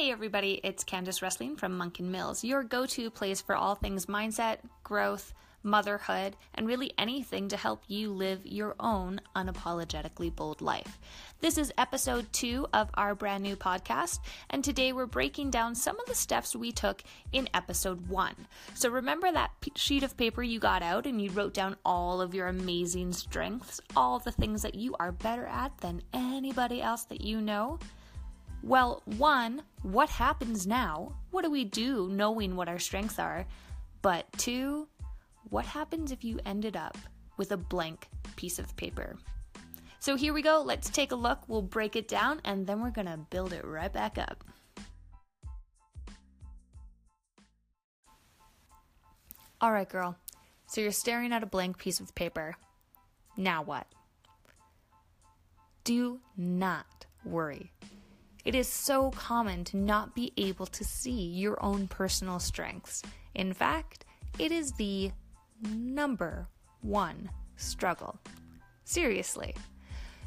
Hey everybody, it's Candace Wrestling from Monk and Mills, your go to place for all things mindset, growth, motherhood, and really anything to help you live your own unapologetically bold life. This is episode two of our brand new podcast, and today we're breaking down some of the steps we took in episode one. So remember that sheet of paper you got out and you wrote down all of your amazing strengths, all the things that you are better at than anybody else that you know? Well, one, what happens now? What do we do knowing what our strengths are? But two, what happens if you ended up with a blank piece of paper? So here we go. Let's take a look. We'll break it down and then we're going to build it right back up. All right, girl. So you're staring at a blank piece of paper. Now what? Do not worry. It is so common to not be able to see your own personal strengths. In fact, it is the number one struggle. Seriously.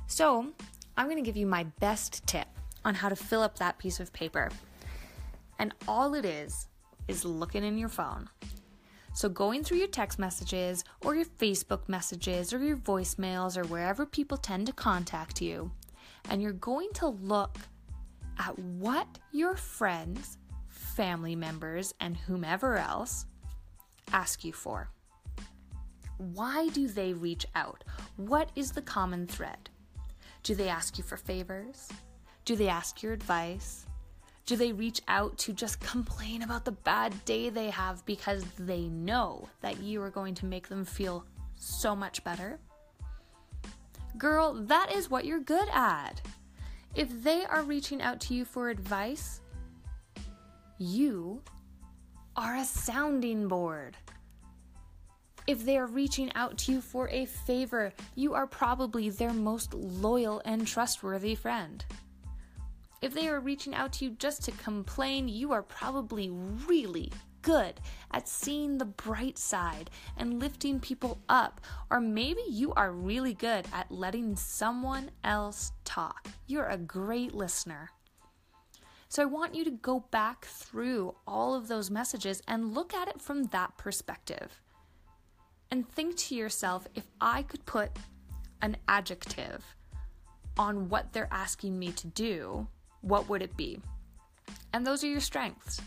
So, I'm going to give you my best tip on how to fill up that piece of paper. And all it is, is looking in your phone. So, going through your text messages or your Facebook messages or your voicemails or wherever people tend to contact you, and you're going to look at what your friends, family members, and whomever else ask you for. Why do they reach out? What is the common thread? Do they ask you for favors? Do they ask your advice? Do they reach out to just complain about the bad day they have because they know that you are going to make them feel so much better? Girl, that is what you're good at. If they are reaching out to you for advice, you are a sounding board. If they are reaching out to you for a favor, you are probably their most loyal and trustworthy friend. If they are reaching out to you just to complain, you are probably really good at seeing the bright side and lifting people up. Or maybe you are really good at letting someone else talk. You're a great listener. So I want you to go back through all of those messages and look at it from that perspective. And think to yourself if I could put an adjective on what they're asking me to do, what would it be? And those are your strengths.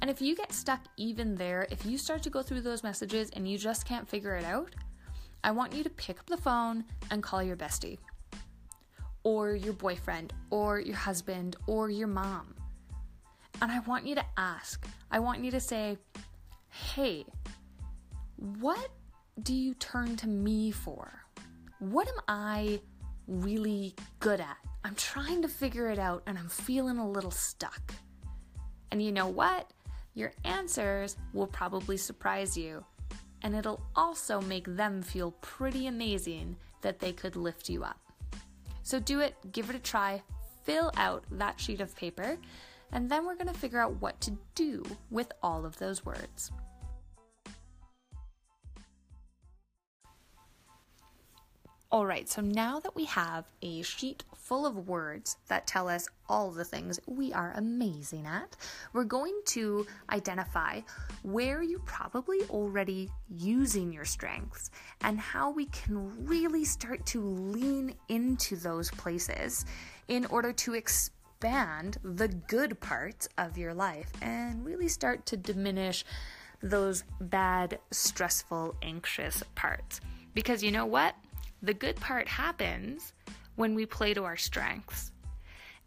And if you get stuck even there, if you start to go through those messages and you just can't figure it out, I want you to pick up the phone and call your bestie, or your boyfriend, or your husband, or your mom. And I want you to ask, I want you to say, hey, what do you turn to me for? What am I really good at? I'm trying to figure it out and I'm feeling a little stuck. And you know what? Your answers will probably surprise you, and it'll also make them feel pretty amazing that they could lift you up. So do it, give it a try, fill out that sheet of paper, and then we're going to figure out what to do with all of those words. All right, so now that we have a sheet full of words that tell us all the things we are amazing at, we're going to identify where you're probably already using your strengths and how we can really start to lean into those places in order to expand the good parts of your life and really start to diminish those bad, stressful, anxious parts. Because you know what? The good part happens when we play to our strengths.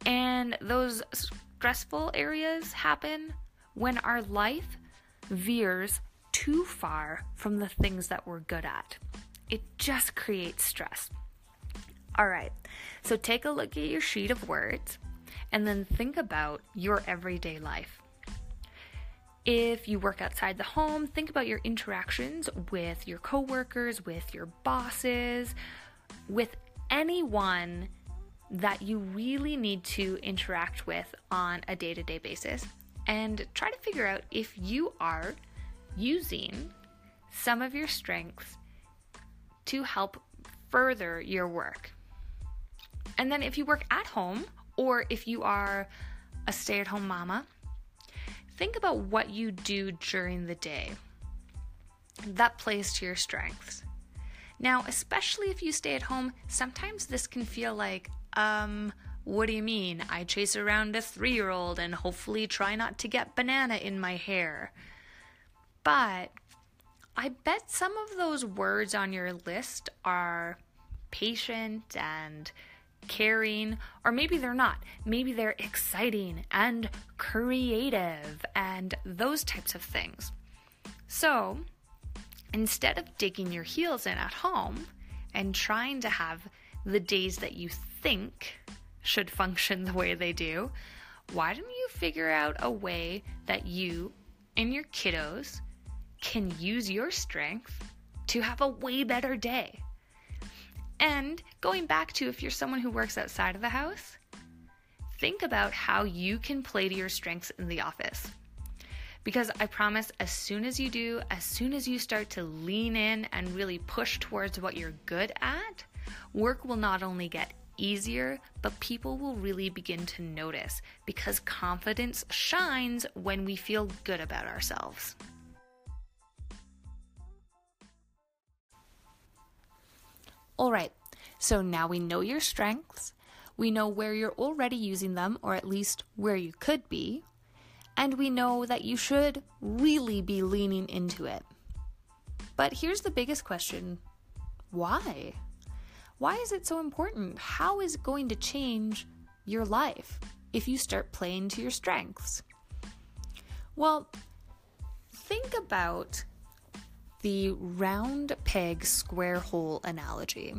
And those stressful areas happen when our life veers too far from the things that we're good at. It just creates stress. All right, so take a look at your sheet of words and then think about your everyday life. If you work outside the home, think about your interactions with your coworkers, with your bosses, with anyone that you really need to interact with on a day to day basis. And try to figure out if you are using some of your strengths to help further your work. And then if you work at home, or if you are a stay at home mama, think about what you do during the day that plays to your strengths. Now, especially if you stay at home, sometimes this can feel like, um, what do you mean? I chase around a three year old and hopefully try not to get banana in my hair. But I bet some of those words on your list are patient and caring, or maybe they're not. Maybe they're exciting and creative and those types of things. So, instead of digging your heels in at home and trying to have the days that you think should function the way they do, why don't you figure out a way that you and your kiddos can use your strength to have a way better day? And going back to if you're someone who works outside of the house, think about how you can play to your strengths in the office. Because I promise, as soon as you do, as soon as you start to lean in and really push towards what you're good at, work will not only get easier, but people will really begin to notice because confidence shines when we feel good about ourselves. All right, so now we know your strengths, we know where you're already using them, or at least where you could be, and we know that you should really be leaning into it. But here's the biggest question why? Why is it so important? How is it going to change your life if you start playing to your strengths? Well, think about the round peg, square hole analogy.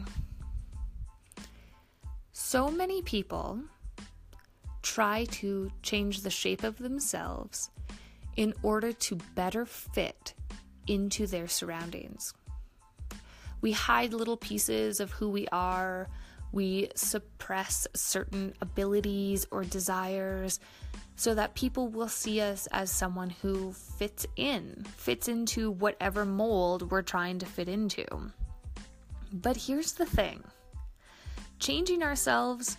So many people try to change the shape of themselves in order to better fit into their surroundings. We hide little pieces of who we are, we suppress certain abilities or desires so that people will see us as someone who fits in, fits into whatever mold we're trying to fit into. But here's the thing changing ourselves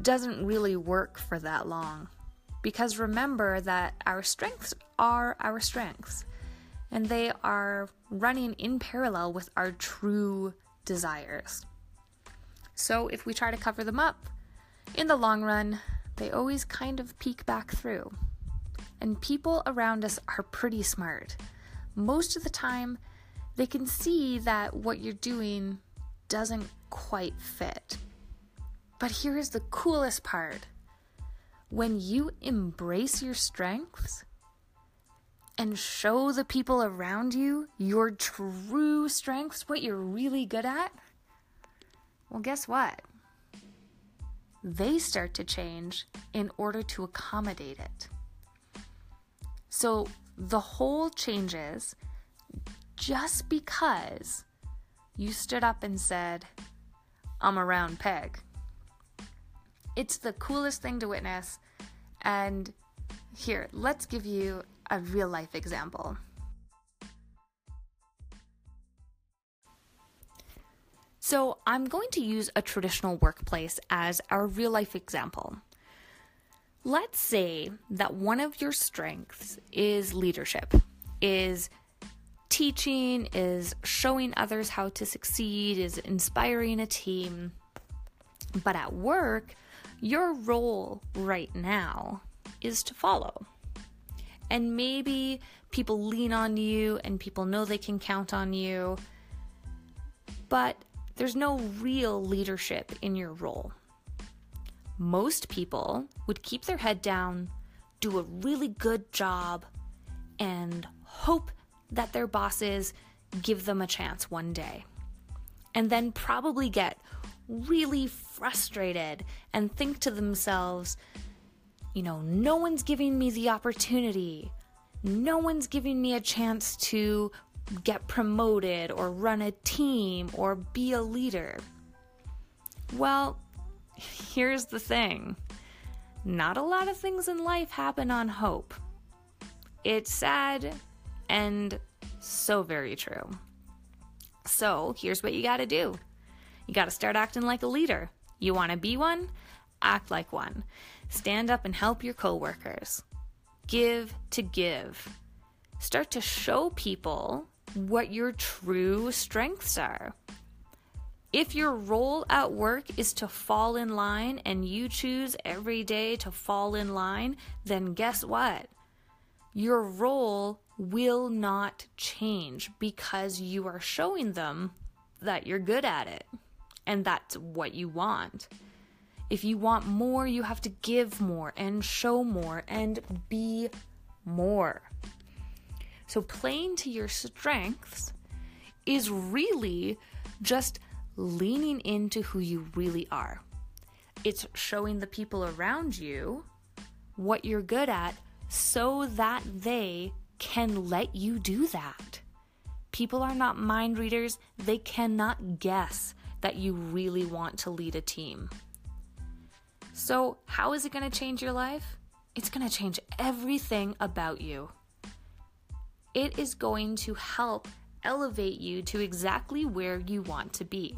doesn't really work for that long. Because remember that our strengths are our strengths, and they are running in parallel with our true desires. So if we try to cover them up, in the long run, they always kind of peek back through. And people around us are pretty smart. Most of the time, they can see that what you're doing doesn't quite fit. But here's the coolest part when you embrace your strengths and show the people around you your true strengths, what you're really good at, well, guess what? they start to change in order to accommodate it. So the whole changes just because you stood up and said, I'm a round peg. It's the coolest thing to witness. And here, let's give you a real life example. So, I'm going to use a traditional workplace as our real life example. Let's say that one of your strengths is leadership, is teaching, is showing others how to succeed, is inspiring a team. But at work, your role right now is to follow. And maybe people lean on you and people know they can count on you. But there's no real leadership in your role. Most people would keep their head down, do a really good job, and hope that their bosses give them a chance one day. And then probably get really frustrated and think to themselves, you know, no one's giving me the opportunity. No one's giving me a chance to get promoted or run a team or be a leader? Well, here's the thing not a lot of things in life happen on hope. It's sad and so very true. So, here's what you gotta do you gotta start acting like a leader. You wanna be one? Act like one. Stand up and help your coworkers. Give to give. Start to show people what your true strengths are. If your role at work is to fall in line and you choose every day to fall in line, then guess what? Your role will not change because you are showing them that you're good at it and that's what you want. If you want more, you have to give more and show more and be more. So, playing to your strengths is really just leaning into who you really are. It's showing the people around you what you're good at so that they can let you do that. People are not mind readers, they cannot guess that you really want to lead a team. So, how is it going to change your life? It's going to change everything about you. It is going to help elevate you to exactly where you want to be.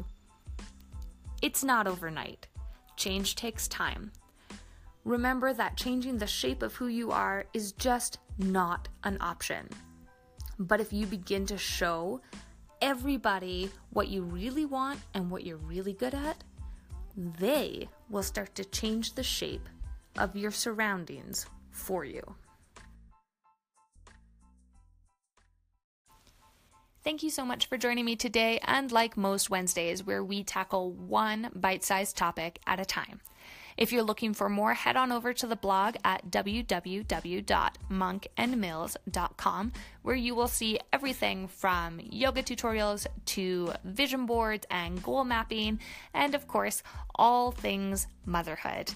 It's not overnight. Change takes time. Remember that changing the shape of who you are is just not an option. But if you begin to show everybody what you really want and what you're really good at, they will start to change the shape of your surroundings for you. Thank you so much for joining me today, and like most Wednesdays, where we tackle one bite sized topic at a time. If you're looking for more, head on over to the blog at www.monkandmills.com, where you will see everything from yoga tutorials to vision boards and goal mapping, and of course, all things motherhood.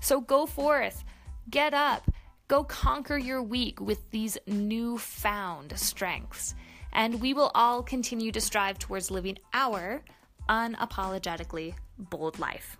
So go forth, get up, go conquer your week with these newfound strengths and we will all continue to strive towards living our unapologetically bold life.